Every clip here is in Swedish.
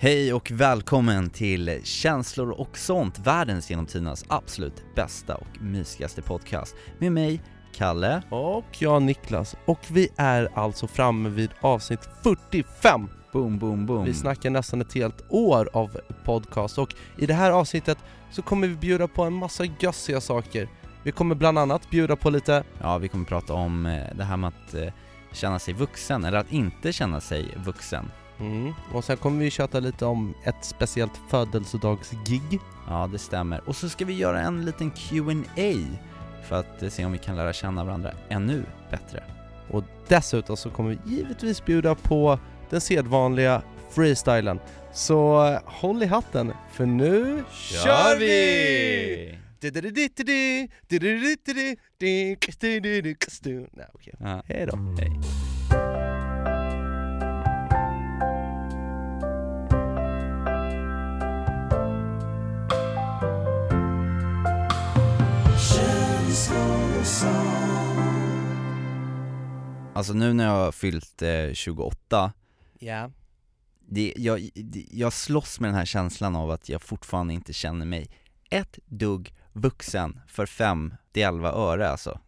Hej och välkommen till Känslor och sånt, världens genom tidernas absolut bästa och mysigaste podcast. Med mig, Kalle. Och jag Niklas, och vi är alltså framme vid avsnitt 45! Boom, boom, boom. Vi snackar nästan ett helt år av podcast och i det här avsnittet så kommer vi bjuda på en massa gössiga saker. Vi kommer bland annat bjuda på lite, Ja, vi kommer prata om eh, det här med att eh, känna sig vuxen, eller att inte känna sig vuxen. Mm, och sen kommer vi köta lite om ett speciellt födelsedagsgig. Ja, det stämmer. Och så ska vi göra en liten Q&A för att eh, se om vi kan lära känna varandra ännu bättre. Och dessutom så kommer vi givetvis bjuda på den sedvanliga freestylen. Så eh, håll i hatten, för nu kör vi! Nej okej, Ja. hej då. Hej. Alltså nu när jag har fyllt eh, 28, Ja. det, jag, det, jag slåss med den här känslan av att jag fortfarande inte känner mig ett dugg vuxen för fem till elva öre alltså.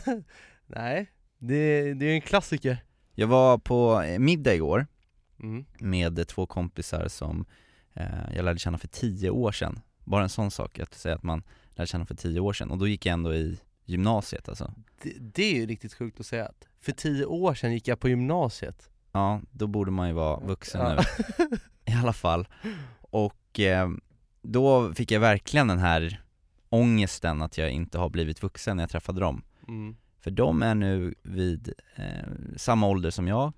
Nej, det, det är en klassiker. Jag var på eh, middag igår Mm. med två kompisar som eh, jag lärde känna för tio år sedan. Bara en sån sak, att säga att man lärde känna för tio år sedan, och då gick jag ändå i gymnasiet alltså. Det, det är ju riktigt sjukt att säga att för tio år sedan gick jag på gymnasiet. Ja, då borde man ju vara vuxen Ja. nu, i alla fall. Och eh, då fick jag verkligen den här ångesten att jag inte har blivit vuxen när jag träffade dem. Mm. För de är nu vid eh, samma ålder som jag,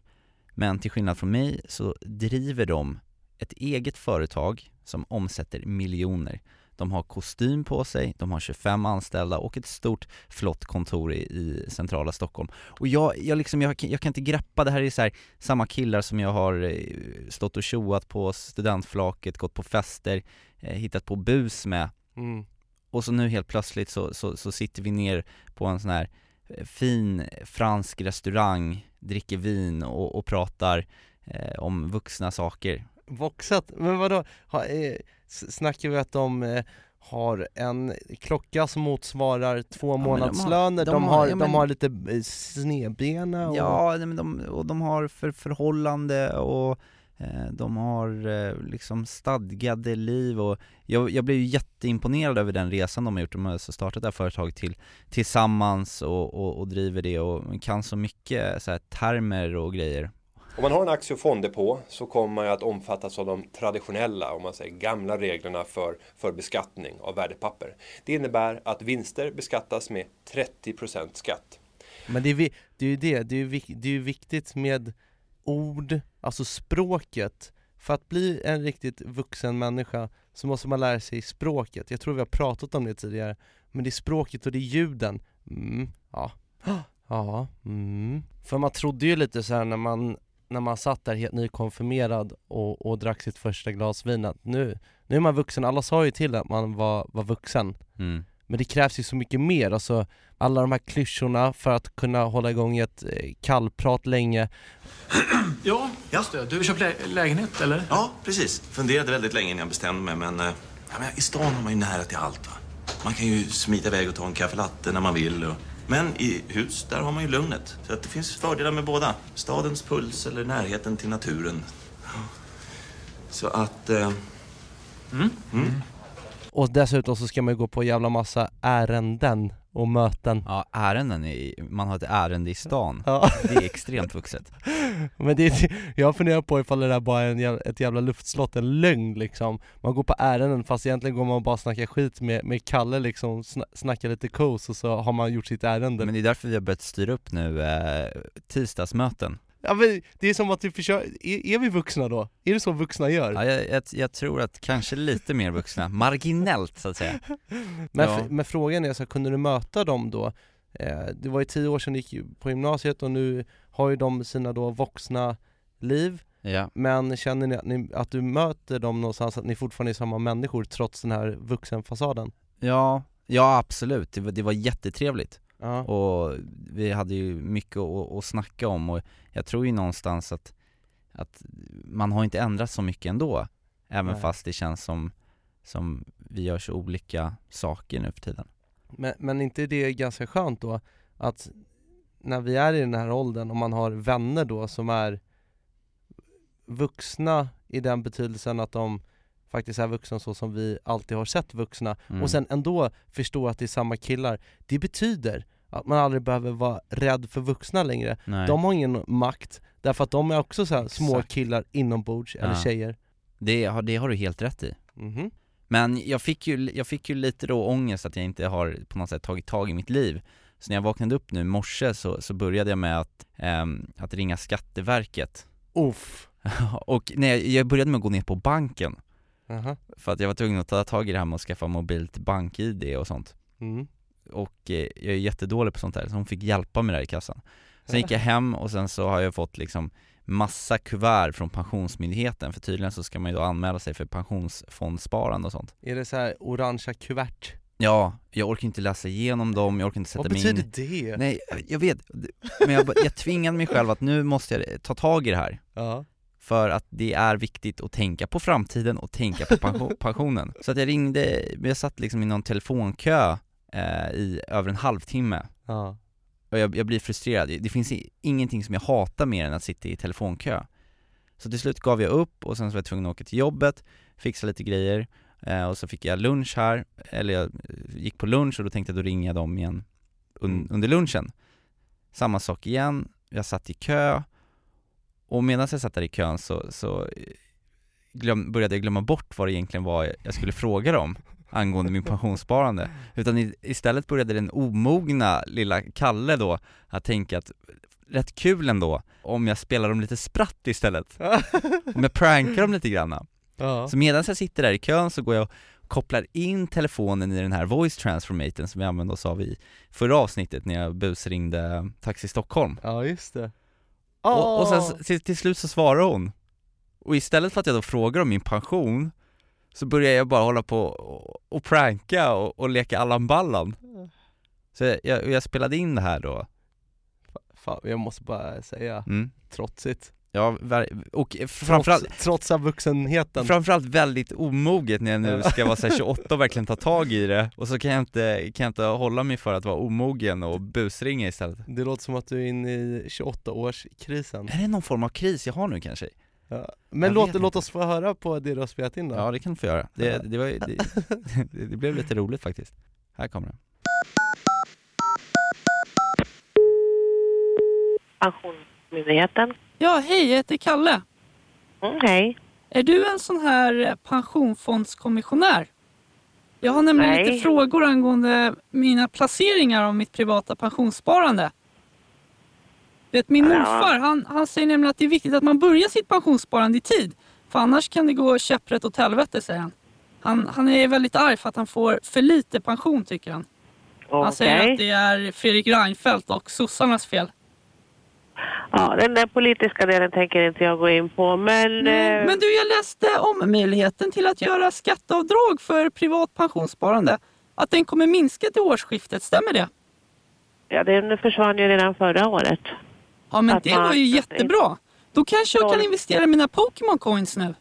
men till skillnad från mig så driver de ett eget företag som omsätter miljoner. De har kostym på sig, de har 25 anställda och ett stort flott kontor i, i centrala Stockholm. Och jag, jag, liksom, jag, kan- jag kan inte greppa, det här är så här, samma killar som jag har eh, stått och tjoat på studentflaket, gått på fester, eh, hittat på bus med Mm. och så nu helt plötsligt så, så, så sitter vi ner på en sån här eh, fin fransk restaurang, dricker vin och, och pratar eh, om vuxna saker. Voxat, men vadå? Ha, eh, snackar vi att de eh, har en klocka som motsvarar två de har- månadslöner, de, de har, har- de, ja, men- har lite eh, snedbena och... Ja, men de, och de har för förhållande och eh, de har eh, liksom stadgade liv och jag, jag blev ju jätteimponerad över den resan de har gjort. De har alltså startat det här företaget till, tillsammans och, och, och driver det och kan så mycket så här, termer och grejer. Om man har en aktie och fonddepå så kommer man ju att omfattas av de traditionella, om man säger gamla reglerna för, för beskattning av värdepapper. Det innebär att vinster beskattas med 30% skatt. Men det är, det är ju det, det är ju, det är viktigt med ord, alltså språket. För att bli en riktigt vuxen människa så måste man lära sig språket. Jag tror vi har pratat om det tidigare. Men det är språket och det är ljuden. Mm, ja. Ja, mm. För man trodde ju lite så här när man, när man satt där helt nykonfirmerad och, och drack sitt första glas vin att nu, nu är man vuxen. Alla sa ju till att man var, var vuxen. Mm. Men det krävs ju så mycket mer, alltså alla de här klyschorna för att kunna hålla igång ett eh, kallprat länge. Ja, just det. Du har köpt lä lägenhet, eller? Ja, precis. Funderade väldigt länge innan jag bestämde mig, men, eh, ja, men i stan har man ju nära till allt. Va? Man kan ju smita iväg och ta en kaffe latte när man vill. Och, men i hus, där har man ju lugnet. Så att det finns fördelar med båda. Stadens puls eller närheten till naturen. Så att... Eh, mm. Och dessutom så ska man ju gå på jävla massa ärenden och möten. Ja, ärenden, i, man har ett ärende i stan. Ja. Det är extremt vuxet. Men det är, jag funderar på ifall det där bara är en ett jävla luftslott, en lögn liksom. Man går på ärenden fast egentligen går man och bara snackar skit med, med Kalle liksom, sna, snackar lite kos och så har man gjort sitt ärende. Men det är därför vi har börjat styra upp nu eh, tisdagsmöten. Ja, men det är som att du försöker, är, är vi vuxna då? Är det så vuxna gör? Ja, jag, jag, jag tror att kanske lite mer vuxna, marginellt så att säga. Men, Ja. men frågan är så här, kunde du möta dem då? Eh, det var ju tio år sedan du gick på gymnasiet och nu har ju de sina då vuxna liv Ja. Men känner ni att, ni att du möter dem någonstans, att ni fortfarande är samma människor trots den här vuxenfasaden? Ja, ja absolut. Det var, det var jättetrevligt. Ja. Och vi hade ju mycket att, att snacka om och jag tror ju någonstans att, att man har inte ändrat så mycket ändå. Även Nej. fast det känns som, som vi gör så olika saker nu för tiden. Men, men inte det ganska skönt då att när vi är i den här åldern och man har vänner då som är vuxna i den betydelsen att de faktiskt är vuxna så som vi alltid har sett vuxna Mm. och sen ändå förstå att det är samma killar. Det betyder att man aldrig behöver vara rädd för vuxna längre. Nej. De har ingen makt därför att de är också så små killar inombords eller Ja. tjejer. Det, har- det har du helt rätt i. Mhm. Men jag fick, ju, jag fick ju lite då ångest att jag inte har på något sätt tagit tag i mitt liv. Så när jag vaknade upp nu i morse så, så började jag med att, ehm, att ringa Skatteverket. Uff. och nej, jag började med att gå ner på banken. Aha. För att jag var tvungen att ta tag i det här med att skaffa mobilt bank-id och sånt. Mm. Och eh, jag är jättedålig på sånt här, så hon fick hjälpa mig där i kassan. Sen gick jag hem och sen så har jag fått liksom massa kuvert från Pensionsmyndigheten, för tydligen så ska man ju då anmäla sig för pensionsfondsparande och sånt. Är det så här orangea kuvert? Ja, jag orkar inte läsa igenom dem, jag orkar inte sätta Vad mig betyder in det? Nej, jag vet, men jag, jag tvingade mig själv att nu måste jag ta tag i det här Ja. För att det är viktigt att tänka på framtiden och tänka på pension, pensionen. Så att jag ringde, jag satt liksom i någon telefonkö eh, i över en halvtimme. Ja. Och jag, jag blir frustrerad, det finns ingenting som jag hatar mer än att sitta i telefonkö. Så till slut gav jag upp och sen så var jag tvungen att åka till jobbet, fixa lite grejer eh, och så fick jag lunch här, eller jag eh, gick på lunch och då tänkte jag då ringer jag dem igen un, under lunchen. Samma sak igen, jag satt i kö och medan jag satt där i kön så, så glöm, började jag glömma bort vad det egentligen var jag skulle fråga dem angående min pensionssparande utan i, istället började den omogna lilla Kalle då att tänka att rätt kul ändå om jag spelar dem lite spratt istället om jag prankar dem lite granna Ja. så medan jag sitter där i kön så går jag och kopplar in telefonen i den här voice transformaten som vi använde oss av i förra avsnittet när jag busringde Taxi Stockholm Ja just det. Och, och sen till, till slut så svarar hon Och istället för att jag då frågar om min pension Så börjar jag bara hålla på och, och pranka och, och leka Allan Ballan Så jag, jag, jag spelade in det här då Fan, jag måste bara säga, mm. trotsigt. Ja, och framförallt Trots, trotsa vuxenheten. Framförallt väldigt omoget när jag nu ska vara så här 28 och verkligen ta tag i det och så kan jag inte, kan jag inte hålla mig för att vara omogen och busringa istället Det låter som att du är inne i 28-årskrisen. Är det någon form av kris jag har nu kanske? Ja. Men Jag låt, låt oss få höra på det du har spelat in då. Ja det kan du få göra, det, det, var, det, det, det blev lite roligt faktiskt Här kommer det Pensionsmyndigheten. Ja, hej, jag heter Kalle. Mm, hej. Är du en sån här pensionsfondskommissionär? Jag har nämligen Nej. lite frågor angående mina placeringar av mitt privata pensionssparande. Vet, min Ja. morfar, han, han säger nämligen att det är viktigt att man börjar sitt pensionssparande i tid. För annars kan det gå käpprätt åt helvete, säger han. Han, han är väldigt arg för att han får för lite pension, tycker han. Han säger att det är Fredrik Reinfeldt och sossarnas fel. Ja, den där politiska delen tänker inte jag gå in på, men... eh, Men du, jag läste om möjligheten till att göra skatteavdrag för privat pensionssparande. Att den kommer minska till årsskiftet, stämmer det? Ja, den försvann ju redan förra året. Ja, men Att det man- var ju jättebra. Då kanske jag kan investera mina Pokémon coins nu.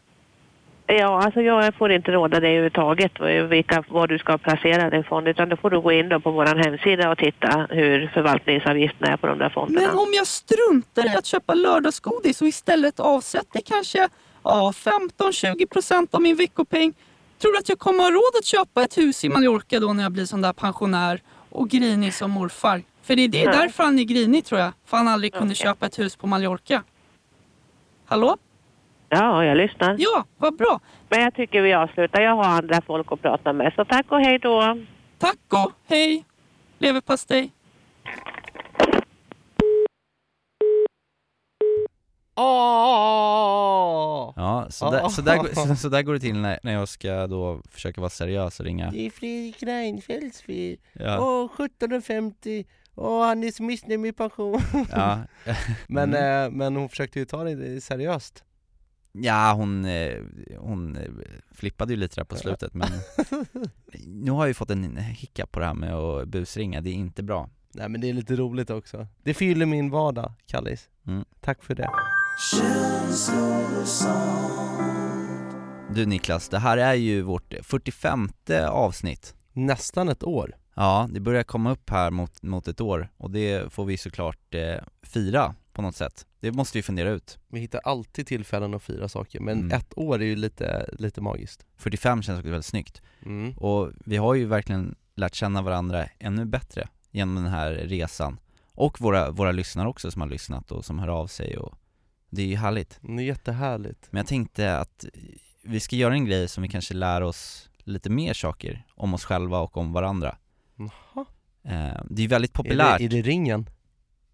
Ja, alltså jag får inte råda dig överhuvudtaget vilka, vad du ska placera din fond, utan då får du gå in då på vår hemsida och titta hur förvaltningsavgifterna är på de där fonderna. Men om jag struntar i att köpa lördagsgodis och istället avsätter kanske ja, 15-20 procent av min veckopeng. Tror du att jag kommer ha råd att köpa ett hus i Mallorca då när jag blir sån där pensionär och grinig som morfar? För det är det, därför han är grinig tror jag. För han aldrig kunde Okej. köpa ett hus på Mallorca. Hallå? Ja, jag lyssnar. Ja, vad bra. Men jag tycker vi avslutar. Jag har andra folk att prata med, så tack och hej då. Tack och hej. Leverpastej. Åh! Ja, så där, så, där, går- så, så där går det till när, när jag ska då försöka vara seriös och ringa Det är Fredrik Reinfeldts fel. Ja. Åh, 17.50. Åh, han är så missnöjd med pension. Ja. men, Mm. eh, men hon försökte ju ta det seriöst. Ja, hon, eh, hon eh, flippade ju lite där på slutet men Nu har jag ju fått en hiccup på det här med att busringa, det är inte bra Nej men det är lite roligt också. Det fyller min vardag, Kallis. Mm. Tack för det. Du Niklas, det här är ju vårt 45 avsnitt Nästan ett år. Ja, det börjar komma upp här mot, mot ett år och det får vi såklart eh, fira på något sätt Det måste vi fundera ut Vi hittar alltid tillfällen att fira saker, men Mm. ett år är ju lite, lite magiskt. 45 känns också väldigt snyggt Mm. Och vi har ju verkligen lärt känna varandra ännu bättre genom den här resan Och våra, våra lyssnare också som har lyssnat och som hör av sig och det är ju härligt Det är jättehärligt. Men jag tänkte att vi ska göra en grej som vi kanske lär oss lite mer saker om oss själva och om varandra Jaha. Eh, Det är väldigt populärt Är det, är det ringen?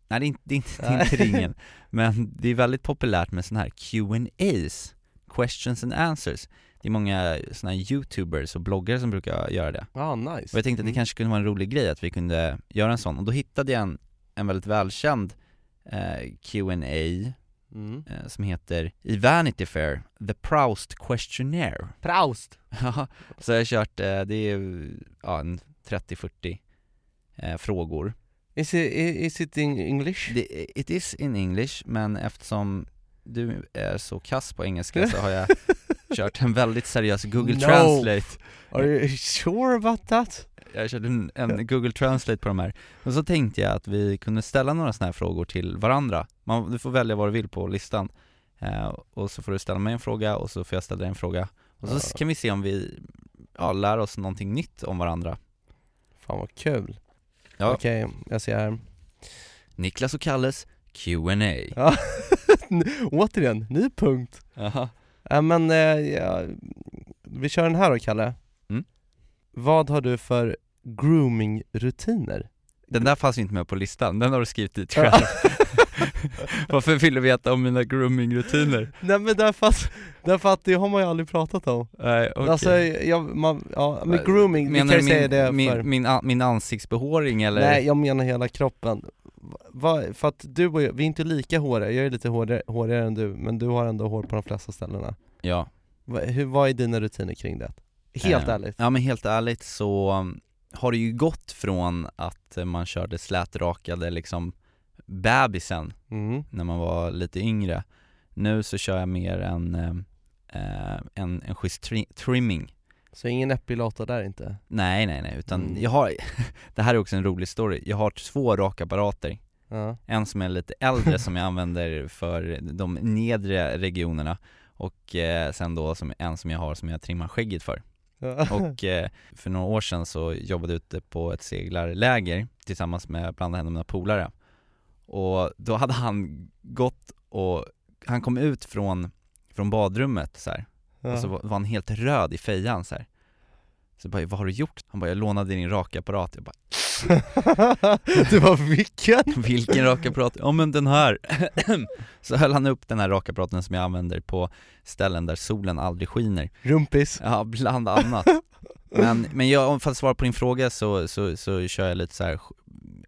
Nej det är inte, det är inte, det är inte ringen Men det är väldigt populärt med sådana här Q&As Questions and answers Det är många sådana här youtubers och bloggare som brukar göra det Ah, nice. Och jag tänkte att det Mm. kanske kunde vara en rolig grej att vi kunde göra en sån Och då hittade jag en, en väldigt välkänd eh, Q&A Mm. eh, som heter I Vanity Fair, The Proust Questionnaire Proust! Ja, så jag har kört, eh, det är ja, en 30-40 eh, frågor Is it, is it in English? It is in English, men eftersom du är så kass på engelska så har jag kört en väldigt seriös Google No. Translate Are you sure about that? Jag kört en, en Google Translate på de här Och så tänkte jag att vi kunde ställa några sådana här frågor till varandra Man, Du får välja vad du vill på listan eh, Och så får du ställa mig en fråga och så får jag ställa dig en fråga Och så Ja. kan vi se om vi ja, lär oss någonting nytt om varandra Fan vad kul. Ja. Okej, jag ser här. Niklas och Kalles Q&A Ja. Återigen, ny punkt. Jaha. Ja, men, eh, ja, vi kör den här då Kalle. Mm. Vad har du för grooming-rutiner? Den där fanns inte med på listan, den har du skrivit dit själv Varför vill du veta om mina grooming-rutiner? Nej men därför att, därför att det har man ju aldrig pratat om. Nej, okej Alltså, jag, man, ja, men grooming, vi Menar kan du ju säga min, det min, för min, a- min ansiktsbehåring eller? Nej jag menar hela kroppen. Va, för att du och jag, vi är inte lika håriga, jag är lite hårigare, hårigare än du, men du har ändå hår på de flesta ställena. Ja Va, hur, vad är dina rutiner kring det? Helt Eh, ärligt. Ja men helt ärligt så um, har det ju gått från att man körde slätrakade liksom bebisen Mm. när man var lite yngre Nu så kör jag mer en, eh, eh, en, en schysst tri- trimming Så ingen epilator där inte? Nej nej nej, utan Mm. jag har, det här är också en rolig story, jag har två rakapparater Ja. En som är lite äldre som jag använder för de nedre regionerna och eh, sen då som, en som jag har som jag trimmar skägget för. Och eh, för några år sedan så jobbade jag ute på ett seglarläger tillsammans med bland annat mina polare Och då hade han gått och, han kom ut från, från badrummet så här. Ja. och så var, var han helt röd i fejan så här. Så jag bara, vad har du gjort? Han bara, jag lånade din rakapparat Jag bara, du bara, vilken? vilken rakapparat? Ja men den här Så höll han upp den här rakapparaten som jag använder på ställen där solen aldrig skiner Rumpis? Ja, bland annat Men, men jag, för att svara på din fråga så, så, så kör jag lite så här,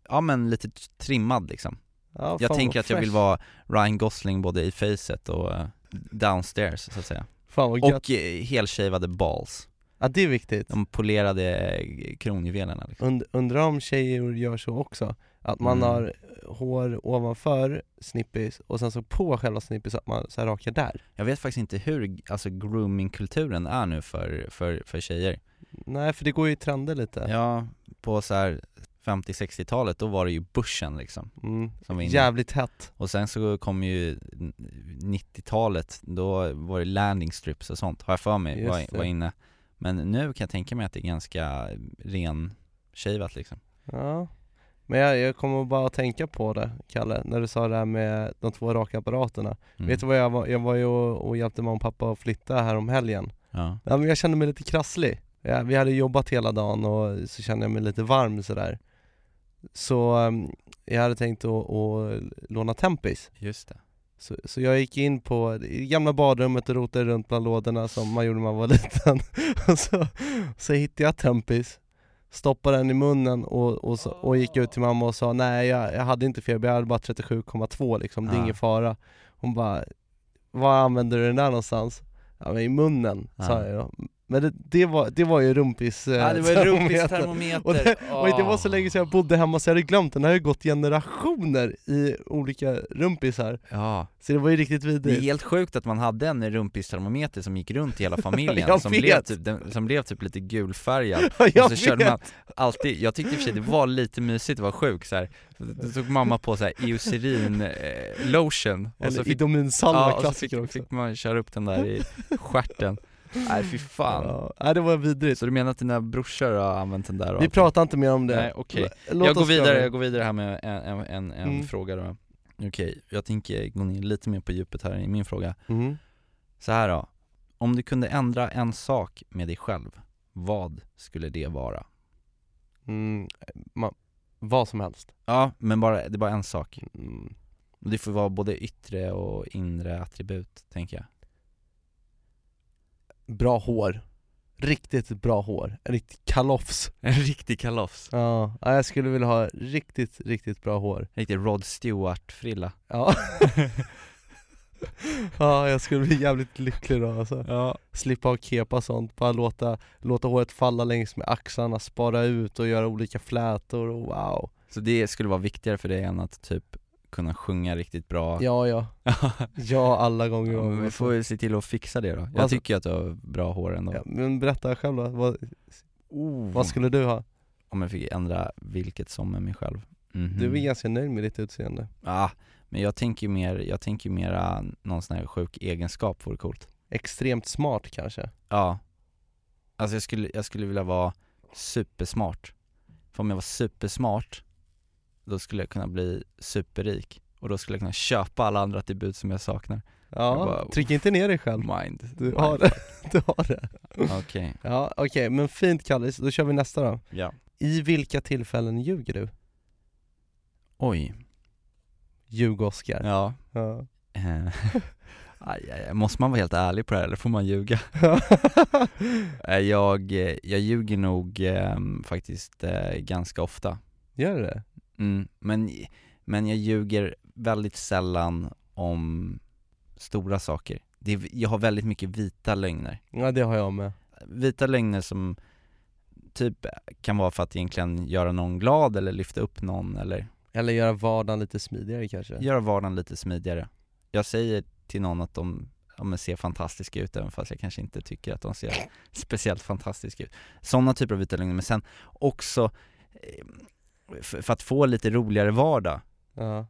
ja men lite trimmad liksom Ja, Jag tänker att jag vill vara Ryan Gosling både i facet och eh, downstairs så att säga Fan vad gött. Och eh, helshavade balls Ja det är viktigt. De polerade eh, kronjuvelerna liksom. Und, undrar om tjejer gör så också? Att man Mm. har hår ovanför snippis och sen så på själva snippis att man så här rakar där? Jag vet faktiskt inte hur, alltså groomingkulturen är nu för, för, för tjejer Nej för det går ju i trender lite. Ja, på så här 50-60-talet då var det ju bushen liksom Mm. som var inne. Jävligt hett. Och sen så kom ju 90-talet, då var det landing strips och sånt, har jag för mig Just var, det. var inne Men nu kan jag tänka mig att det är ganska renshavat liksom Ja. Men jag, jag kommer bara att tänka på det, Kalle, när du sa det här med de två rakapparaterna. Mm. Vet du vad jag var? Jag var ju och, och hjälpte mamma och pappa att flytta här om helgen. Ja, Ja, men jag kände mig lite krasslig. Ja, vi hade jobbat hela dagen och så kände jag mig lite varm sådär. Så um, jag hade tänkt att, att låna Tempis. just det Så, så jag gick in på det gamla badrummet och rotade runt bland lådorna som man gjorde när man var liten och så, så hittade jag Tempis Stoppade den i munnen och, och, så, och gick ut till mamma och sa nej jag, jag hade inte feber, jag hade bara 37,2 liksom, det är Ja. ingen fara Hon bara, var använder du den där någonstans? Ja men i munnen, sa Ja. jag då Men det, det, var, det var ju rumpis eh, Ja, det var ju termometer. rumpistermometer. och, det, och det var så länge sedan jag bodde hemma så jag hade glömt den, den har ju gått generationer i olika rumpisar Ja, Så det var ju riktigt det är vidrigt helt sjukt att man hade en rumpistermometer som gick runt i hela familjen som, blev typ, den, som blev typ lite gulfärgad. Jag och så körde man vet. alltid, jag tyckte i och för sig det var lite mysigt att vara sjuk så här. Då tog mamma på så här Eucerin eh, lotion. Och Eller så fick, Idominsalva, ja, och så klassiker fick, också. fick man köra upp den där i stjärten Nej fy fan Ja, nej, det var vidrigt Så du menar att dina brorsor har använt den där? och Vi allt? pratar inte mer om det Nej okej, Låt jag går vidare, jag går vidare här med en, en, en, en Mm. fråga då Okej, jag tänker gå ner lite mer på djupet här i min fråga Mm. Så här då, om du kunde ändra en sak med dig själv, vad skulle det vara? Mm, ma- vad som helst Ja, men bara, det är bara en sak mm. Det får vara både yttre och inre attribut, tänker jag Bra hår. Riktigt bra hår, en riktig kalofs En riktig kalofs Ja, ja, jag skulle vilja ha riktigt, riktigt bra hår. Riktig Rod Stewart-frilla. Ja. Ja, jag skulle bli jävligt lycklig då alltså. Ja. Slippa ha kepa och sånt, bara låta, låta håret falla längs med axlarna, spara ut och göra olika flätor. Och wow. Så det skulle vara viktigare för dig än att typ kunna sjunga riktigt bra Ja, ja, ja alla gånger Ja, men vi får ju se till att fixa det då Jag Alltså- tycker att du har bra hår ändå ja, Men berätta själv då, vad, oh. vad skulle du ha? Om jag fick ändra vilket som är mig själv Mhm. Du är ganska nöjd med ditt utseende? Ja, men jag tänker mer, jag tänker mera någon sån här sjuk egenskap vore coolt Extremt smart kanske? Ja Alltså jag skulle, jag skulle vilja vara supersmart För om jag var supersmart Då skulle jag kunna bli superrik Och då skulle jag kunna köpa alla andra attribut som jag saknar. Ja, Jag bara, tryck inte ner dig själv. Mind Du har det, du har det. Okej, Ja, okej, men fint Kallis, då kör vi nästa då. Ja. I vilka tillfällen ljuger du? Oj, Ljug Oskar ja. Ja. Eh, aj, aj, aj. Måste man vara helt ärlig på det här eller får man ljuga? Eh, jag, eh, jag ljuger nog eh, faktiskt eh, ganska ofta. Gör du det? Mm, men, men jag ljuger väldigt sällan om stora saker. Det är, Jag har väldigt mycket vita lögner. Ja det har jag med. Vita lögner som typ kan vara för att egentligen göra någon glad eller lyfta upp någon eller Eller göra vardagen lite smidigare kanske. göra vardagen lite smidigare. Jag säger till någon att de ja, men ser fantastiska ut även fast jag kanske inte tycker att de ser speciellt fantastiska ut. Sådana typer av vita lögner, men sen också eh, för, att få lite roligare vardag. Ja,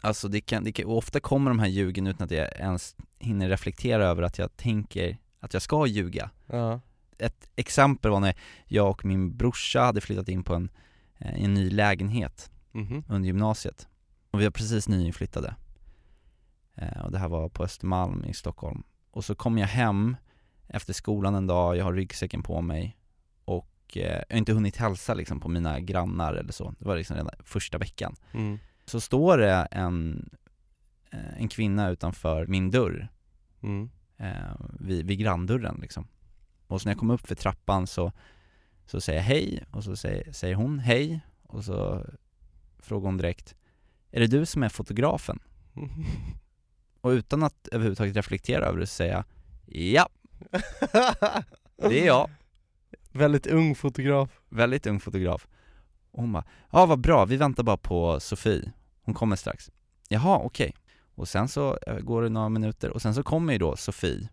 Alltså det kan, det kan, ofta kommer de här ljugen utan att jag ens hinner reflektera över att jag tänker att jag ska ljuga. Ja, Ett exempel var när jag och min brorsa hade flyttat in på en, eh, en ny lägenhet mhm. under gymnasiet. Och vi var precis nyinflyttade. Eh, Och det här var på Östermalm i Stockholm. Och så kom jag hem efter skolan en dag, jag har ryggsäcken på mig Och eh, jag har inte hunnit hälsa liksom på mina grannar eller så Det var liksom redan första veckan mm. Så står det en, eh, en kvinna utanför min dörr Mm. eh, vid, vid granndörren liksom Och så när jag kommer upp för trappan så, så säger jag hej och så säger, säger hon hej och så frågar hon direkt Är det du som är fotografen? Och utan att överhuvudtaget reflektera över det så säger jag Ja, det är jag, Väldigt ung fotograf. Väldigt ung fotograf. Och hon bara, ja vad bra, vi väntar bara på Sofie, hon kommer strax. Jaha, okej. Och sen så eh, går det några minuter och sen så kommer ju då Sofie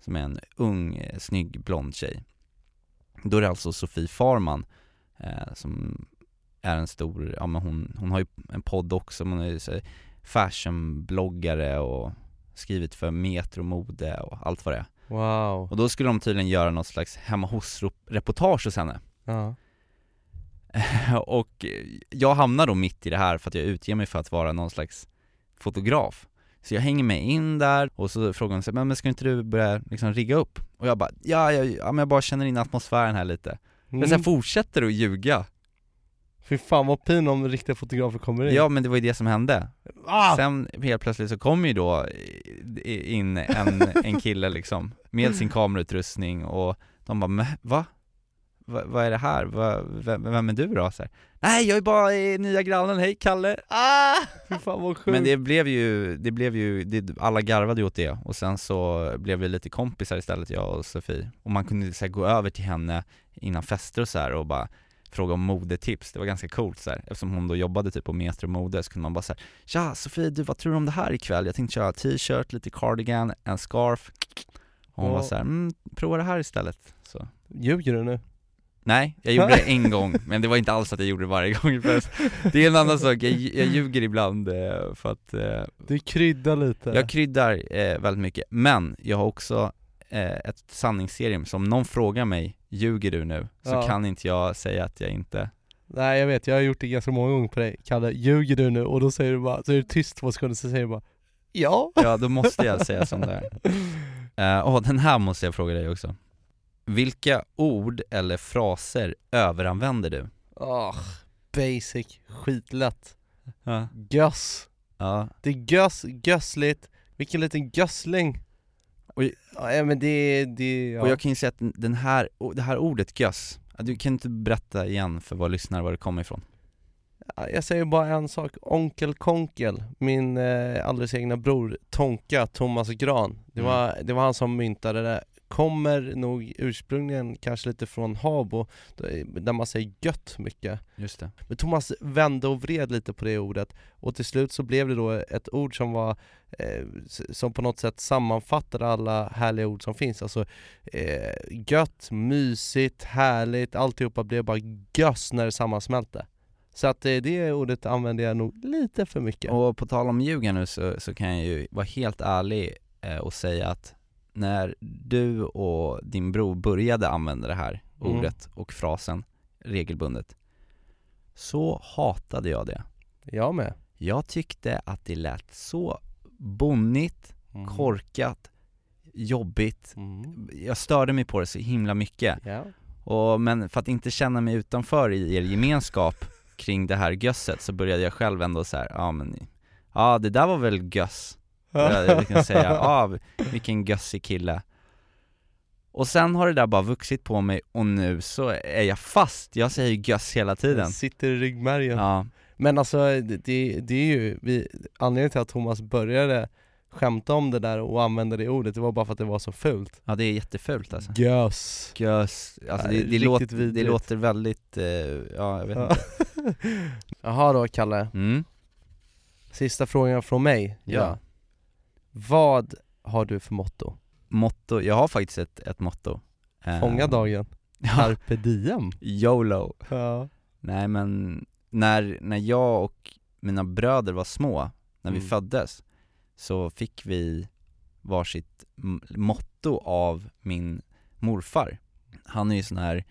Som är en ung, eh, snygg, blond tjej. Då är det alltså Sofie Farman eh, Som är en stor, ja men hon, hon har ju en podd också, hon är ju så fashionbloggare och skrivit för Metro Mode och allt vad det är. Wow. Och då skulle de tydligen göra något slags hemma hos-reportage hos henne. Ja, och jag hamnar då mitt i det här för att jag utger mig för att vara någon slags fotograf. Så jag hänger med in där och så frågar hon sig, men ska inte du börja liksom rigga upp? Och jag bara, ja, ja, ja men jag bara känner in atmosfären här lite. Mm. Men sen fortsätter att ljuga Fy fan vad pin om riktiga fotografer kommer in Ja men det var ju det som hände. Ah! Sen helt plötsligt så kom ju då in en, en kille liksom med sin kamerautrustning och de bara, va? Va, vad är det här? Va, vem, vem är du då? Så här, Nej jag är bara eh, nya grannen, hej Kalle! Ah! Fy fan vad sjukt Men det blev ju, det blev ju, det, alla garvade ju åt det och sen så blev vi lite kompisar istället jag och Sofie Och man kunde så här, gå över till henne innan fester och så här och bara fråga om modetips, det var ganska coolt så här. Eftersom hon då jobbade typ på Metro Mode så kunde man bara säga Tja Sofie, du vad tror du om det här ikväll? Jag tänkte köra t-shirt, lite cardigan, en scarf Och hon Ja. var så här, mm, prova det här istället så. Ljuger du nu? Nej, jag gjorde det en gång, men det var inte alls att jag gjorde det varje gång Det är en annan sak, jag, jag ljuger ibland eh, för att eh, Du kryddar lite jag kryddar eh, väldigt mycket, men jag har också eh, ett sanningsserium, så om någon frågar mig, ljuger du nu? Så Ja. kan inte jag säga att jag inte Nej jag vet, jag har gjort det ganska många gånger på dig Kalle, ljuger du nu? Och då säger du bara, så är du tyst två sekunder, så säger du bara Ja Ja, då måste jag säga som det är. Uh, den här måste jag fråga dig också. Vilka ord eller fraser överanvänder du? Ah, basic, skitlätt Ja. Göss Ja, Det är göss, gössligt, vilken liten gössling Oj. Ja men det, det, ja. och jag kan ju säga att den här, det här ordet göss, du kan inte berätta igen för våra lyssnare var det kommer ifrån? Ja, Jag säger bara en sak, Onkel Konkel, min eh, alldeles egna bror Tonka, Thomas Gran det Mm. var, det var han som myntade det Kommer nog ursprungligen kanske lite från Habo, där man säger gött mycket. Just det. Men Thomas vände och vred lite på det ordet och till slut så blev det då ett ord som var eh, som på något sätt sammanfattade alla härliga ord som finns. Alltså eh, gött, mysigt, härligt, alltihopa blev bara göss när det sammansmälte. Så att eh, det ordet använder jag nog lite för mycket. Och på tal om ljuga nu så, så kan jag ju vara helt ärlig eh, och säga att när du och din bror började använda det här Mm. ordet och frasen regelbundet så hatade jag det. Jag med Jag tyckte att det lät så bonnigt, Mm. korkat, jobbigt. Mm. Jag störde mig på det så himla mycket. Ja. Och, men för att inte känna mig utanför i er gemenskap kring det här gösset så började jag själv ändå så här, ja men Ja det där var väl göss jag liksom säga, ja vilken gössig kille. Och sen har det där bara vuxit på mig och nu så är jag fast, jag säger göss hela tiden. Den sitter i ryggmärgen. Ja, Men alltså det, det, är ju, vi, anledningen till att Thomas började skämta om det där och använda det ordet, det var bara för att det var så fult. Ja det är jättefult alltså. Göss. Göss, alltså det, det, låter, det låter väldigt, eh, ja jag vet Ja. inte. Jaha då Kalle, mm. sista frågan från mig. Ja. Vad har du för motto? Motto, jag har faktiskt ett, ett motto Eh, Fånga dagen, Ja, carpe diem YOLO ja. Nej men, när, när jag och mina bröder var små, när vi Mm. föddes, så fick vi varsitt motto av min morfar Han är ju sån här,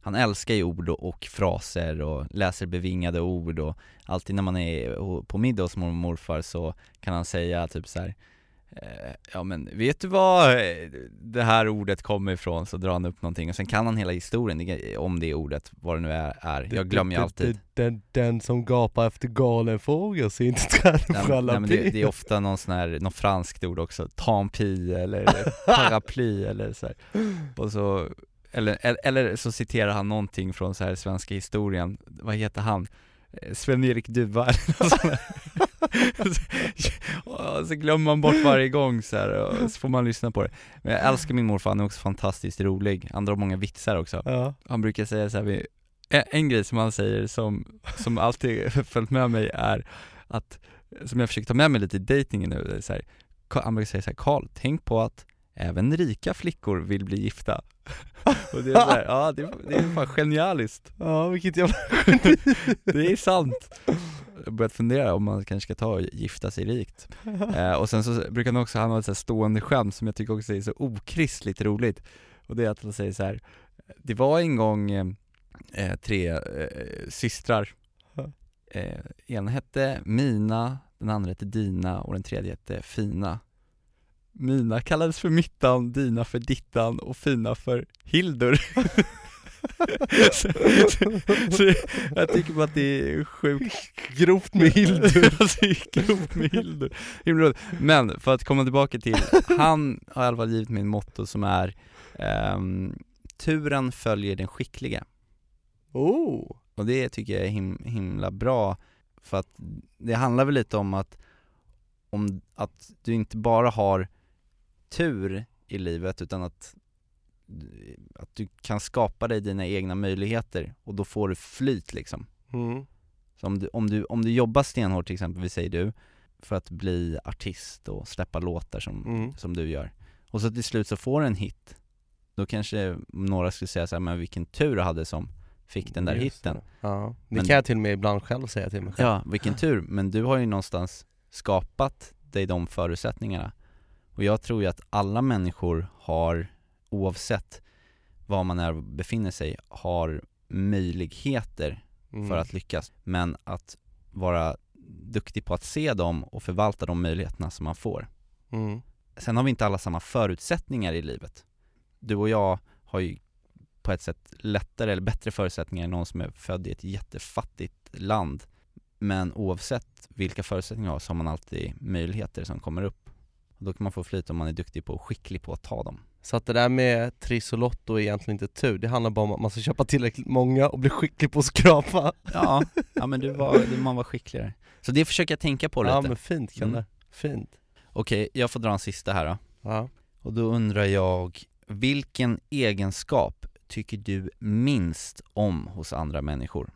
han älskar ju ord och, och fraser och läser bevingade ord och alltid när man är på middag hos mormor och morfar så kan han säga typ så här. Eh, Ja men vet du var det här ordet kommer ifrån? Så drar han upp någonting och sen kan han hela historien om det ordet, vad det nu är, är. Jag glömmer ju alltid Den, den som gapar efter galen fågel ser inte träden Nej, på men- alla nej, men det, det är ofta någon sån här, något franskt ord också, tampi eller paraply eller så här. Och så, eller, eller så citerar han någonting från så här svenska historien, vad heter han? Eh, Sven-Erik Duva så glömmer man bort varje gång så här, och så får man lyssna på det. Men jag älskar min morfar, han är också fantastiskt rolig, han drar många vitsar också. Ja. han brukar säga så här, en, grej som han säger som, som alltid följt med mig är att, som jag försöker ta med mig lite i dejtingen nu, så här, han brukar säga så här, Karl, tänk på att även rika flickor vill bli gifta. Och det är så här, ja det, det är fan genialiskt. Ja, vilket jävla Det är sant. Jag har börjat fundera om man kanske ska ta och gifta sig rikt. Eh, och sen så brukar han också, han ha ett så här stående skämt som jag tycker också är så okristligt roligt. Och det är att han säger så här. det var en gång eh, tre eh, systrar. Eh, ena hette Mina, den andra hette Dina och den tredje hette Fina. Mina kallades för Myttan, Dina för Dittan och Fina för Hildur. så, så, så, jag tycker bara att det är sjukt Grovt med Hildur alltså, Grovt med Hildur Himla. Men för att komma tillbaka till, han har i alla fall givit mig ett motto som är ehm, Turen följer den skicklige Oh! Och det tycker jag är him, himla bra För att det handlar väl lite om att om att du inte bara har tur i livet utan att att du kan skapa dig dina egna möjligheter och då får du flyt liksom Mm. Så om du, om du, om du jobbar stenhårt till exempel, vi säger du, för att bli artist och släppa låtar som, Mm. som du gör och så till slut så får du en hit Då kanske några skulle säga så här, men vilken tur du hade som fick den där Just hitten det. Ja, det Men- kan jag till och med ibland själv säga till mig själv Ja, vilken tur, men du har ju någonstans skapat dig de förutsättningarna Och jag tror ju att alla människor har, oavsett var man är befinner sig, har möjligheter Mm. för att lyckas. Men att vara duktig på att se dem och förvalta de möjligheterna som man får. Mm. Sen har vi inte alla samma förutsättningar i livet. Du och jag har ju på ett sätt lättare eller bättre förutsättningar än någon som är född i ett jättefattigt land. Men oavsett vilka förutsättningar man har så har man alltid möjligheter som kommer upp Då kan man få flyt om man är duktig på och skicklig på att ta dem. Så att det där med Triss och Lotto är egentligen inte tur, det handlar bara om att man ska köpa tillräckligt många och bli skicklig på att skrapa. Ja, ja men du var, du, man var skickligare. Så det försöker jag tänka på lite. Ja men fint Kalle, Mm. fint. Okej, jag får dra en sista här då. Ja. Och då undrar jag, vilken egenskap tycker du minst om hos andra människor?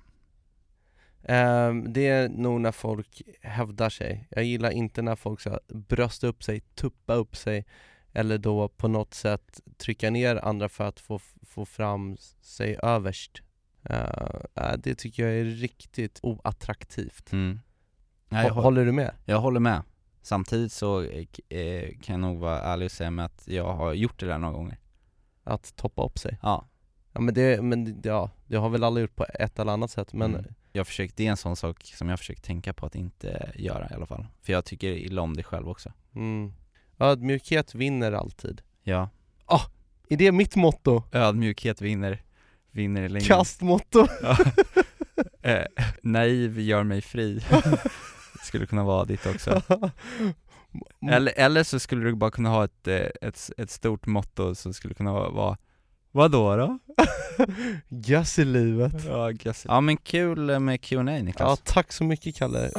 Ehm, det är nog när folk hävdar sig. Jag gillar inte när folk ska brösta upp sig, tuppa upp sig eller då på något sätt trycka ner andra för att få, få fram sig överst. Eh, det tycker jag är riktigt oattraktivt. Mm. Nej, jag, Hå- hå- Håller du med? jag håller med Samtidigt så eh, kan jag nog vara ärlig och säga med att jag har gjort det där några gånger Att toppa upp sig? Ja, Ja men det, men, ja, det har väl alla gjort på ett eller annat sätt men mm. Jag försöker, det är en sån sak som jag försöker tänka på att inte göra i alla fall För jag tycker illa om det själv också mm. Ödmjukhet vinner alltid. Ja, Är det mitt motto? ödmjukhet vinner, vinner i längden Kastmotto? Ja. eh, naiv gör mig fri Skulle kunna vara ditt också eller, eller så skulle du bara kunna ha ett, eh, ett, ett stort motto som skulle kunna vara Vadå då? Göss i livet. Ja, guess. ja men kul med Q&A Ja, Niklas tack så mycket Kalle.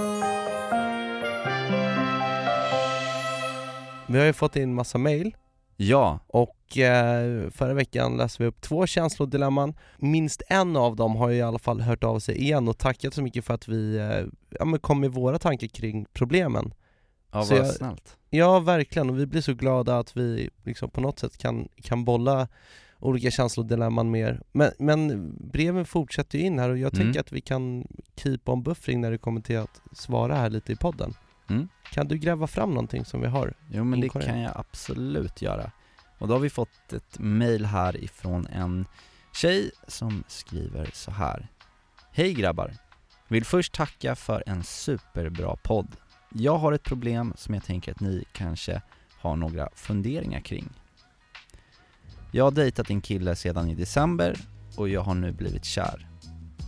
Vi har ju fått in massa mail Ja, och eh, förra veckan läste vi upp två känslodilemman. Minst en av dem har ju i alla fall hört av sig igen och tackat så mycket för att vi eh, ja, men kom med våra tankar kring problemen. ja Så vad jag- snällt Ja, verkligen. Och vi blir så glada att vi liksom på något sätt kan, kan bolla olika känslodilemman mer. Men, men breven fortsätter ju in här och jag Mm. tänker att vi kan keep on buffering när det kommer till att svara här lite i podden. Mm. Kan du gräva fram någonting som vi har? Jo men det kan jag absolut göra Och då har vi fått ett mail här ifrån en tjej som skriver så här Hej grabbar! Vill först tacka för en superbra podd Jag har ett problem som jag tänker att ni kanske har några funderingar kring jag har dejtat en kille sedan i december och jag har nu blivit kär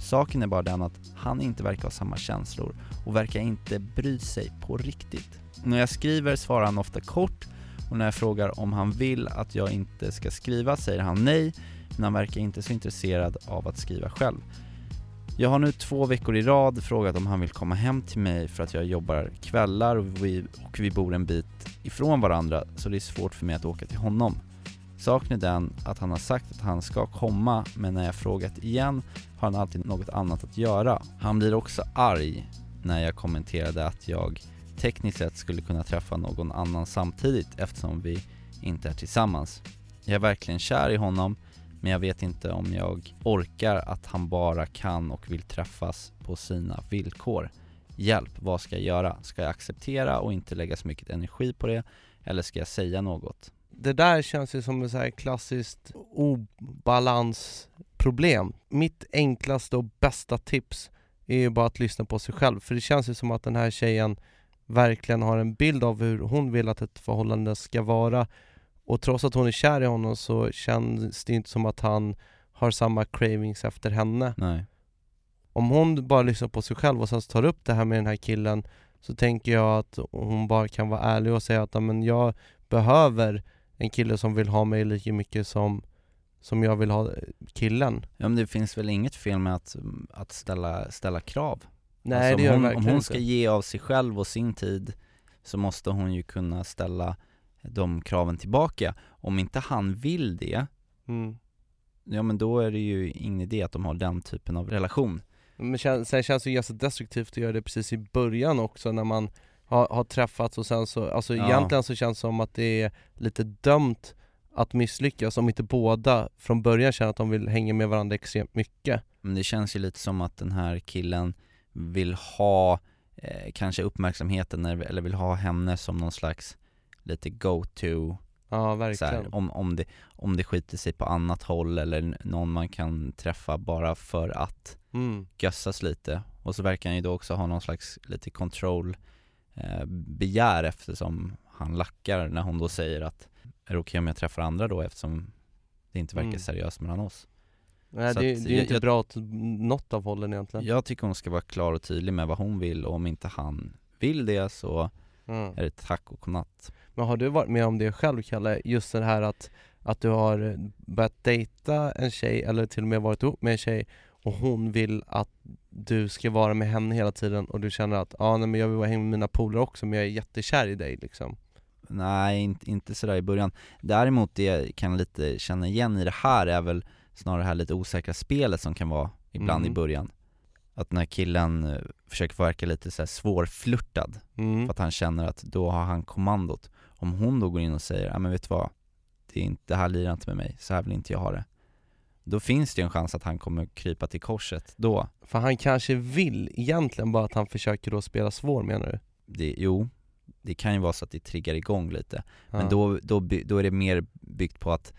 Saken är bara den att han inte verkar ha samma känslor och verkar inte bry sig på riktigt. När jag skriver svarar han ofta kort och när jag frågar om han vill att jag inte ska skriva säger han nej, men han verkar inte så intresserad av att skriva själv. Jag har nu två veckor i rad frågat om han vill komma hem till mig för att jag jobbar kvällar och vi, och vi bor en bit ifrån varandra så det är svårt för mig att åka till honom. Saken är den att han har sagt att han ska komma men när jag frågat igen har han alltid något annat att göra. Han blir också arg när jag kommenterade att jag tekniskt sett skulle kunna träffa någon annan samtidigt eftersom vi inte är tillsammans. Jag är verkligen kär i honom men jag vet inte om jag orkar att han bara kan och vill träffas på sina villkor. Hjälp, vad ska jag göra? Ska jag acceptera och inte lägga så mycket energi på det? Eller ska jag säga något? Det där känns ju som ett så här klassiskt obalansproblem. Mitt enklaste och bästa tips är ju bara att lyssna på sig själv. För det känns ju som att den här tjejen verkligen har en bild av hur hon vill att ett förhållande ska vara. Och trots att hon är kär i honom så känns det inte som att han har samma cravings efter henne Nej. Om hon bara lyssnar på sig själv och sen tar upp det här med den här killen Så tänker jag att hon bara kan vara ärlig och säga att "Ja, men jag behöver en kille som vill ha mig lika mycket som, som jag vill ha killen Ja men det finns väl inget fel med att, att ställa, ställa krav? Nej Alltså, det gör om hon, om verkligen hon inte. ska ge av sig själv och sin tid så måste hon ju kunna ställa de kraven tillbaka. Om inte han vill det, mm. ja men då är det ju ingen idé att de har den typen av relation. Men sen känns det ju ganska destruktivt att göra det precis i början också när man har, har träffats och sen så, alltså Ja. egentligen så känns det som att det är lite dömt att misslyckas om inte båda från början känner att de vill hänga med varandra extremt mycket Men det känns ju lite som att den här killen vill ha eh, kanske uppmärksamheten eller vill ha henne som någon slags lite go-to Ja verkligen här, om, om, det, om det skiter sig på annat håll eller någon man kan träffa bara för att mm. gössas lite och så verkar han ju då också ha någon slags lite control begär eftersom han lackar när hon då säger att är det okej om jag träffar andra då eftersom det inte verkar Mm. seriöst mellan oss Nej Så det, att det är ju inte jag- bra åt något av hållen egentligen Jag tycker hon ska vara klar och tydlig med vad hon vill och om inte han vill det så mm. är det tack och godnatt Men har du varit med om det själv Kalle? Just det här att, att du har börjat dejta en tjej eller till och med varit ihop med en tjej och hon vill att du ska vara med henne hela tiden och du känner att ah, nej men jag vill vara hemma med mina polare också men jag är jättekär i dig liksom Nej, inte, inte sådär i början. Däremot det jag kan lite känna igen i det här är väl snarare det här lite osäkra spelet som kan vara ibland Mm. i början. Att när killen eh, försöker verka lite så här svårflörtad mm. för att han känner att då har han kommandot. Om hon då går in och säger, ja men vet du vad? Det, är inte, det här lirar inte med mig, så här vill inte jag ha det. Då finns det ju en chans att han kommer krypa till korset då. För han kanske vill egentligen bara att han försöker då spela svår menar du? Det, jo, det kan ju vara så att det triggar igång lite. Men Ja. då, då, by- då är det mer byggt på att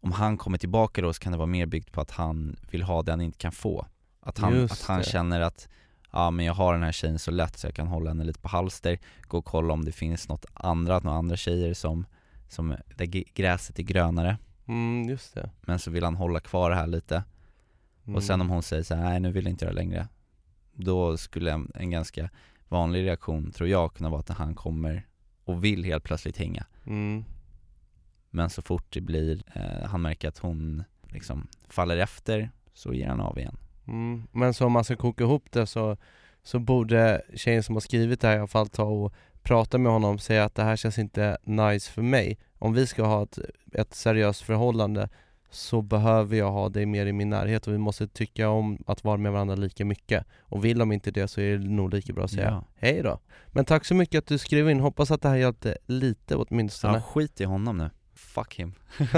om han kommer tillbaka då så kan det vara mer byggt på att han vill ha det han inte kan få. Att han, Just att han det. känner att ja men jag har den här tjejen så lätt så jag kan hålla henne lite på halster, gå och kolla om det finns något andra, några andra tjejer som, som där gräset är grönare. Mm, just det Men så vill han hålla kvar det här lite. mm. Och sen om hon säger så här, nej nu vill jag inte göra det längre. Då skulle en, en ganska vanlig reaktion tror jag kunna vara att han kommer och vill helt plötsligt hänga. mm. Men så fort det blir, eh, han märker att hon liksom faller efter så ger han av igen. Mm. Men så om man ska koka ihop det så, så borde tjejen som har skrivit det här i alla fall ta och prata med honom och säga att det här känns inte nice för mig. Om vi ska ha ett, ett seriöst förhållande så behöver jag ha dig mer i min närhet och vi måste tycka om att vara med varandra lika mycket. Och vill de inte det så är det nog lika bra att säga Ja. hej då. Men tack så mycket att du skrev in, hoppas att det här hjälpte lite åtminstone. Ja, skit i honom nu. Fuck him.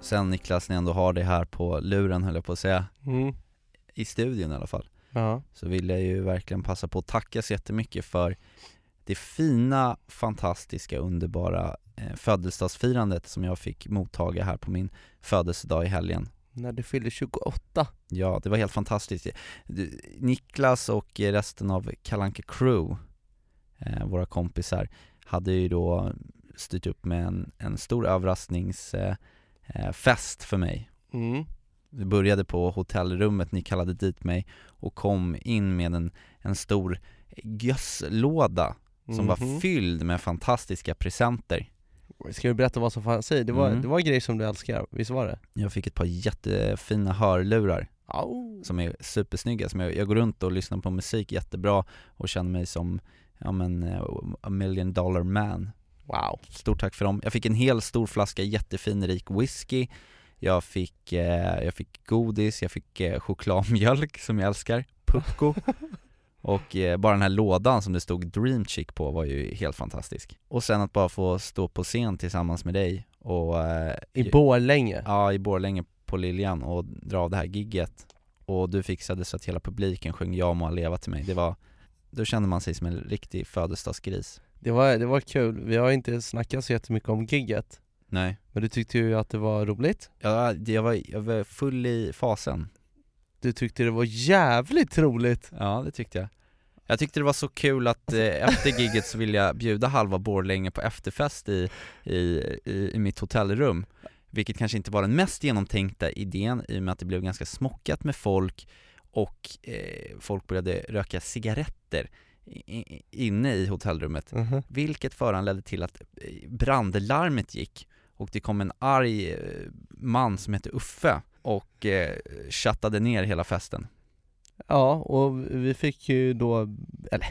Sen Niklas, när jag ändå har det här på luren höll jag på att säga, mm. i studion i alla fall, Ja. så vill jag ju verkligen passa på att tacka så jättemycket för det fina, fantastiska, underbara eh, födelsedagsfirandet som jag fick mottaga här på min födelsedag i helgen. När du fyller 28. Ja, det var helt fantastiskt. Du, Niklas och resten av Kalanka Crew, eh, våra kompisar, hade ju då styrt upp med en, en stor överraskningsfest eh, eh, för mig. Mm. Det började på hotellrummet, ni kallade dit mig och kom in med en, en stor gösslåda som Mhm. var fylld med fantastiska presenter. Ska du berätta vad som fanns i? Det var, Mm. det var grejer som du älskar, visst var det? Jag fick ett par jättefina hörlurar Au. som är supersnygga, som jag, jag går runt och lyssnar på musik jättebra och känner mig som, ja men, eh, a million dollar man Wow. Stort tack för dem. Jag fick en hel stor flaska jättefin rik whisky Jag fick, eh, jag fick godis, jag fick eh, chokladmjölk som jag älskar, Pucko. Och eh, bara den här lådan som det stod Dream Chick på var ju helt fantastisk. Och sen att bara få stå på scen tillsammans med dig och eh, I Borlänge. Ja, i Borlänge på Liljan och dra av det här gigget. Och du fixade så att hela publiken sjöng Ja må leva till mig, det var Då kände man sig som en riktig födelsedagsgris. Det var, det var kul, vi har inte snackat så jättemycket om gigget Nej. Men du tyckte ju att det var roligt. Ja, jag var, jag var full i fasen. Du tyckte det var jävligt roligt. Ja, det tyckte jag. Jag tyckte det var så kul att eh, efter gigget så ville jag bjuda halva Borlänge på efterfest i, i, i, i mitt hotellrum. Vilket kanske inte var den mest genomtänkta idén i och med att det blev ganska smockat med folk och eh, folk började röka cigaretter inne i hotellrummet. Mhm. Vilket föranledde till att eh, brandlarmet gick och det kom en arg eh, man som hette Uffe och eh, chattade ner hela festen. Ja, och vi fick ju då, eller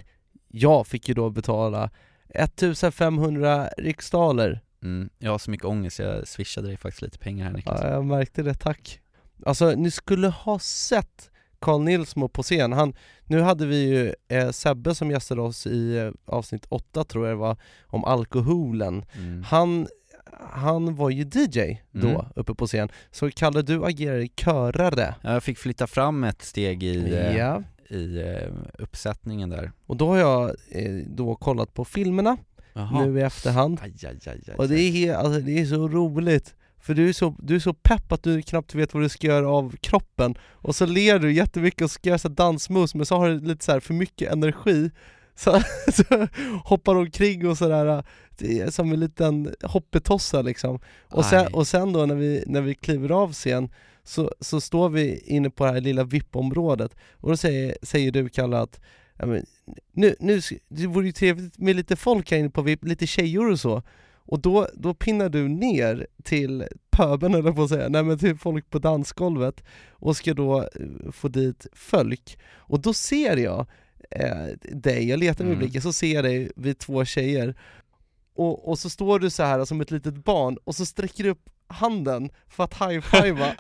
jag fick ju då betala 1500 riksdaler. Mm, Jag har så mycket ångest, jag swishade dig faktiskt lite pengar här Niklas. Ja, jag märkte det, tack. Alltså, ni skulle ha sett Carl Nilsmo på scen, han, nu hade vi ju eh, Sebbe som gästade oss i eh, avsnitt 8 tror jag det var, om alkoholen. Mm. Han, han var ju DJ då, Mm. uppe på scen, så Kalle du agerade körare. Jag fick flytta fram ett steg i, Ja. i eh, uppsättningen där. Och då har jag eh, då kollat på filmerna Jaha. nu i efterhand. Aj, aj, aj, Och det är, alltså, det är så roligt. För du är, så, du är så pepp att du knappt vet vad du ska göra av kroppen. Och så ler du jättemycket och ska göra dansmoves men så har du lite så här för mycket energi Så, så hoppar omkring och sådär som en liten hoppetossa liksom. Och sen, och sen då när vi, när vi kliver av scen så, så står vi inne på det här lilla VIP-området och då säger, säger du Kalle att ja, men, nu, nu, det vore ju trevligt med lite folk här inne på VIP, lite tjejer och så. Och då, då pinnar du ner till pöben eller på att säga, nej men till folk på dansgolvet och ska då eh, få dit folk. Och då ser jag eh, dig, jag letar med Mm. blicken, så ser jag dig vid två tjejer. Och, och så står du så här som ett litet barn och så sträcker du upp handen för att high-fivea.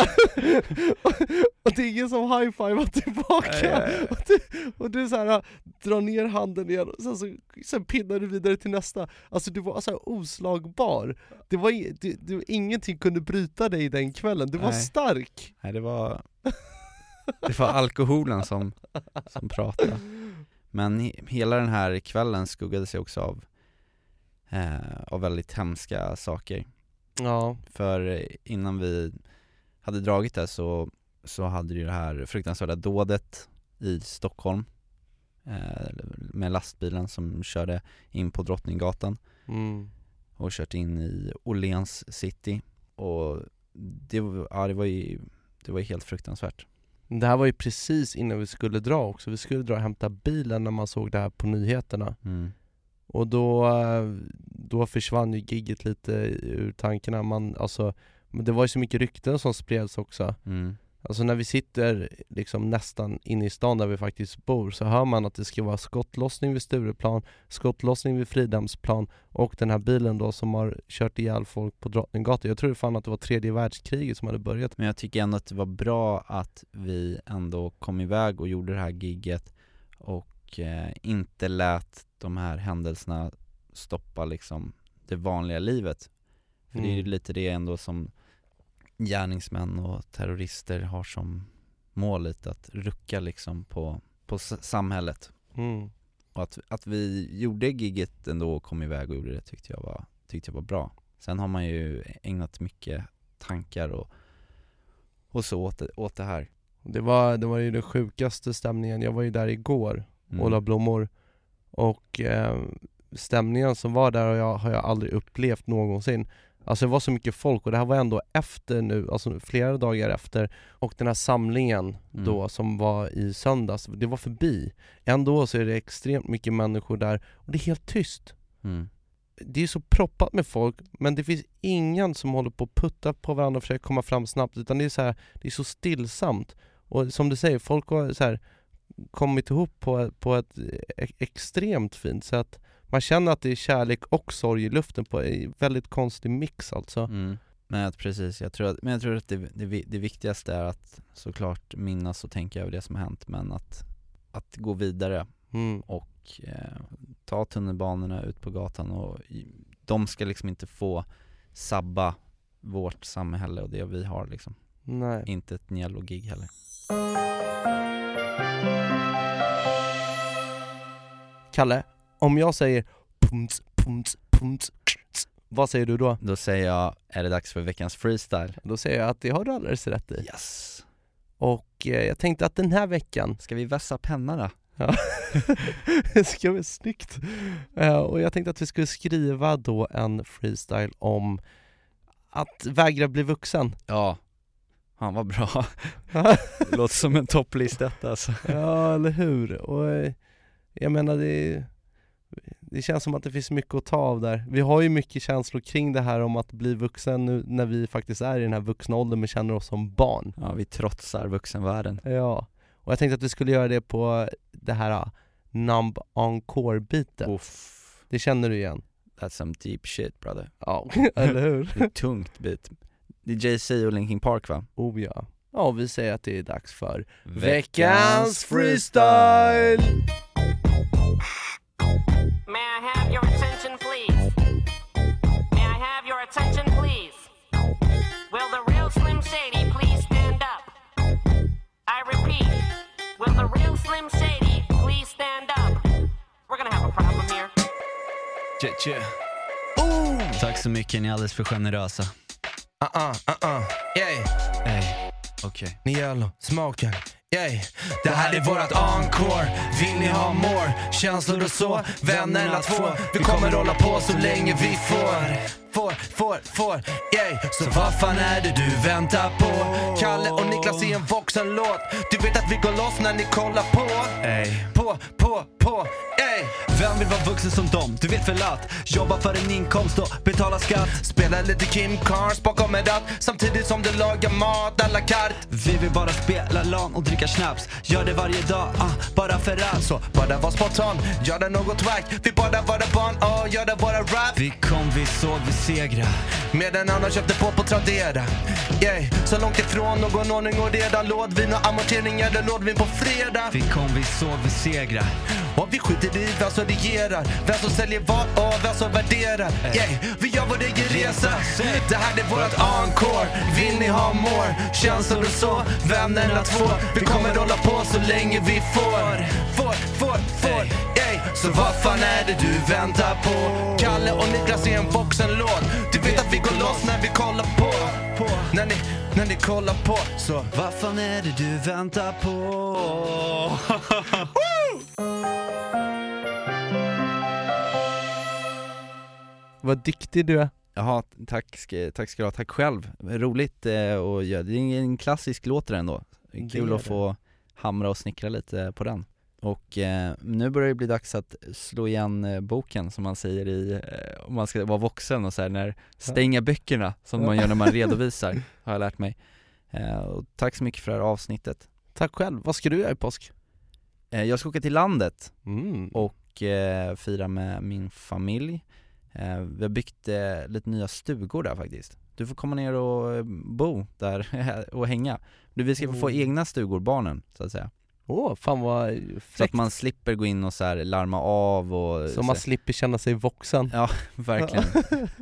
Och, och det är ingen som high-fivar tillbaka. Och du, och du så här, drar ner handen igen och sen, så, sen pinnar du vidare till nästa. Alltså du var så här oslagbar. Det var, du, du, Ingenting kunde bryta dig den kvällen, du var Nej. stark. Nej det var Det var alkoholen som, som pratade Men he- hela den här kvällen skuggade sig också av eh, Av väldigt hemska saker. Ja, För innan vi hade dragit det så, så hade ju det här fruktansvärda dådet i Stockholm eh, Med lastbilen som körde in på Drottninggatan mm. och kört in i Åhléns city. Och det, var- ja, det var ju det var ju helt fruktansvärt Det här var ju precis innan vi skulle dra också, vi skulle dra och hämta bilen när man såg det här på nyheterna mm. Och då, eh, då försvann ju gigget lite ur tankarna, man, alltså, det var ju så mycket rykten som spreds också Mm. Alltså när vi sitter liksom nästan inne i stan där vi faktiskt bor så hör man att det ska vara skottlossning vid Stureplan, skottlossning vid Fridhemsplan och den här bilen då som har kört ihjäl folk på Drottninggatan. Jag tror fan att det var tredje världskriget som hade börjat. Men jag tycker ändå att det var bra att vi ändå kom iväg och gjorde det här gigget och eh, inte lät de här händelserna stoppa liksom det vanliga livet För det är ju Mm. lite det ändå som gärningsmän och terrorister har som mål lite att rucka liksom på, på samhället. Mm. Och att, att vi gjorde gigget ändå och kom iväg och gjorde det tyckte jag var, tyckte jag var bra. Sen har man ju ägnat mycket tankar och, och så åt det, åt det här. Det var, det var ju den sjukaste stämningen, jag var ju där igår Mm. och la blommor. Och eh, stämningen som var där har jag, har jag aldrig upplevt någonsin Alltså det var så mycket folk och det här var ändå efter nu, alltså flera dagar efter och den här samlingen Mm. då som var i söndags, det var förbi Ändå så är det extremt mycket människor där och det är helt tyst Mm. det är så proppat med folk, men det finns ingen som håller på att putta på varandra och försöker komma fram snabbt, utan det är så här, det är så stillsamt. Och som du säger, folk har så här kommit ihop på, på ett e- extremt fint sätt. Man känner att det är kärlek och sorg i luften på en väldigt konstig mix alltså. Mm. Men att precis, jag tror att, men jag tror att det, det, det viktigaste är att såklart minnas och tänka över det som har hänt men att, att gå vidare Mm. och eh, ta tunnelbanorna ut på gatan och de ska liksom inte få sabba vårt samhälle och det vi har liksom Nej. Inte ett Niello-gig heller Kalle, om jag säger pumts, pumts, pumts, vad säger du då? Då säger jag, är det dags för veckans freestyle? Då säger jag att det har du alldeles rätt i. Yes! Och eh, jag tänkte att den här veckan Ska vi vässa pennorna? Ja, det ska bli snyggt. Eh, och jag tänkte att vi skulle skriva då en freestyle om att vägra bli vuxen. Ja, han var bra. Det låter som en topplista alltså. Ja, eller hur? Och eh, jag menar det, det känns som att det finns mycket att ta av där. Vi har ju mycket känslor kring det här om att bli vuxen nu när vi faktiskt är i den här vuxna åldern men känner oss som barn. Ja, vi trotsar vuxenvärlden. Ja, och jag tänkte att vi skulle göra det på det här ah, Numb Encore-bitet. Uff, Det känner du igen? that's some deep shit brother. Ja, eller hur? Det är ett tungt bit. Det är Jay-Z och Linkin Park va? Oh ja. Ja, vi säger att det är dags för Veckans freestyle! May I have your attention, please? May I have your attention, please? Will the real Slim Shady please stand up? I repeat, will the real Slim Shady please stand up? We're gonna have a problem here. Tje, tje. Tack så mycket, ni är alldeles för generösa. Uh-uh, uh-uh, yay. Ey, okej. Ni gillar smaken, yay. Det här är vårat encore, vill ni ha more? Känslor och så, vännerna två. Vi kommer hålla på så länge vi får. Får, får, får, yay. Så vad fan är det du väntar på? Kalle och Niklas i en vuxen låt. Du vet att vi går loss när ni kollar på. Ey. På, på, på, yay. Vem vill vara vuxen som dem? Du vet väl att jobba för en inkomst och betala skatt? Spela lite Kim Carnes bakom en ratt samtidigt som du lagar mat à la carte. Vi vill bara spela LAN och dricka snaps. Gör det varje dag, ah, bara för att. Så bara var spontan, göra något wack. Vi bara vara barn och göra våra rap. Vi kom, vi såg, vi besegra Med en annan köpte på på Tradera. Yay, så långt ifrån någon ordning och redan lådvin och amortering eller lådvin på fredag. Vi kom, vi såg, vi segra. Och vi skiter i vem som regerar, vem som säljer vad och vem som värderar. Yay, vi gör vår egen resa. Det här är vårt encore. Vill ni ha more? Känslor och så, vännerna två. Vi kommer hålla på så länge vi får. Får, får, får. Så vad fan är det du väntar på? Kalle och Niklas är en vuxen låt. Du vet att vi går loss när vi kollar på. på. När ni, när ni kollar på. Så Vad fan är det du väntar på? Vad duktig du är. Jaha, tack ska, tack ska du ha, tack själv. Roligt eh, och ja, det är en klassisk låt ändå. Det Kul att få hamra och snickra lite på den. Och eh, nu börjar det bli dags att slå igen eh, boken som man säger i, eh, om man ska vara vuxen och så här, när, stänga böckerna som man gör när man redovisar, har jag lärt mig. Eh, och tack så mycket för det här avsnittet. Tack själv. Vad ska du göra i påsk? Eh, jag ska åka till landet Mm. och eh, fira med min familj. Vi har byggt lite nya stugor där faktiskt. Du får komma ner och bo där och hänga. Du, vi ska få Oh. egna stugor, barnen, så att säga. Åh, fan vad Så att fräckt. man slipper gå in och så här larma av och Så man så, slipper känna sig vuxen. Ja, verkligen.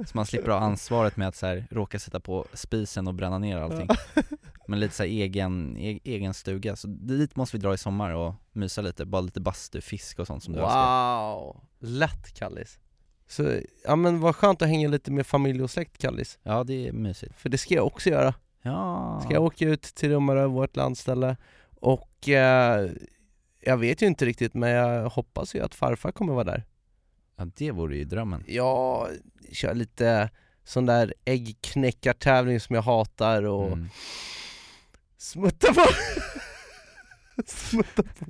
så man slipper ha ansvaret med att så här, råka sätta på spisen och bränna ner allting. Men lite så här egen, e- egen stuga, så dit måste vi dra i sommar och mysa lite, bara lite bastu, fisk och sånt som du älskar. Wow, lätt Kallis. Så, ja men vad skönt att hänga lite med familj och släkt Kallis. Ja det är mysigt. För det ska jag också göra. Ja. Ska jag åka ut till Rummarö, vårt landställe och eh, jag vet ju inte riktigt men jag hoppas ju att farfar kommer vara där. Ja det vore ju drömmen. Jag kör lite sån där äggknäckartävling som jag hatar och Mm. smutta på smutta på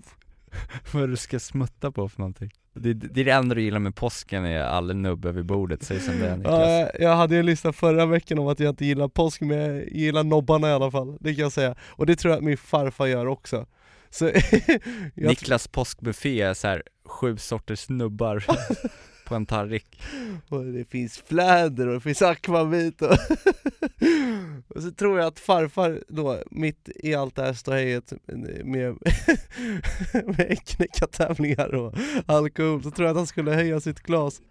Vad du ska smutta på för någonting? Det, det är det enda du gillar med påsken är all nubb över bordet, säg som det är Niklas. Ja, jag- hade en lista förra veckan om att jag inte gillar påsk men jag gillar nobbarna i alla fall, det kan jag säga. Och det tror jag att min farfar gör också. Så Niklas påskbuffé är så här sju sorters nubbar på en tallrik. Och det finns fläder och det finns akvavit och, och så tror jag att farfar då, mitt i allt det här ståhejet med, med äggknäckartävlingar och alkohol, så tror jag att han skulle höja sitt glas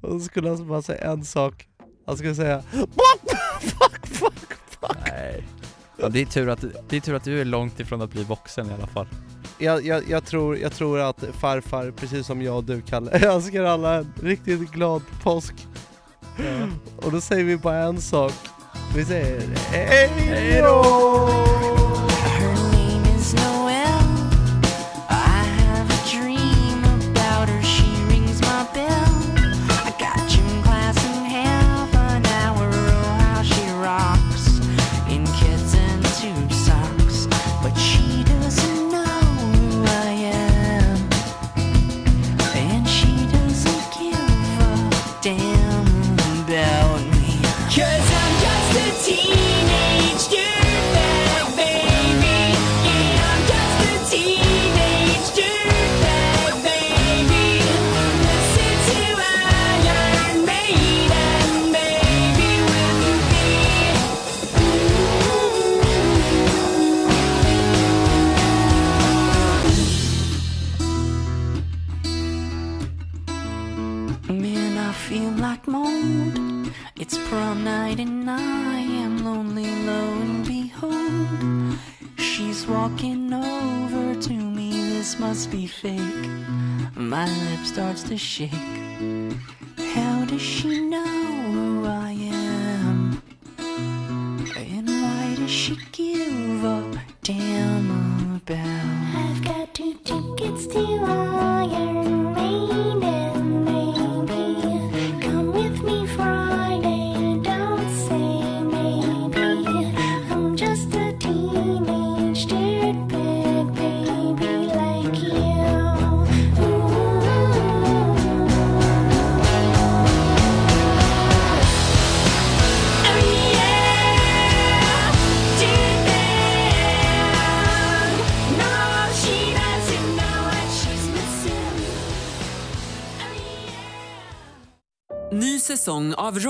och så skulle han bara säga en sak, han skulle säga fuck, fuck, fuck Nej. Ja, det, är tur att, det är tur att du är långt ifrån att bli vuxen i alla fall. jag, jag, jag, tror, jag tror att farfar, precis som jag och du Kalle, önskar alla en riktigt glad påsk. Och då säger vi bara en sak. Vi säger hej då! Must be fake. My lip starts to shake. How does she know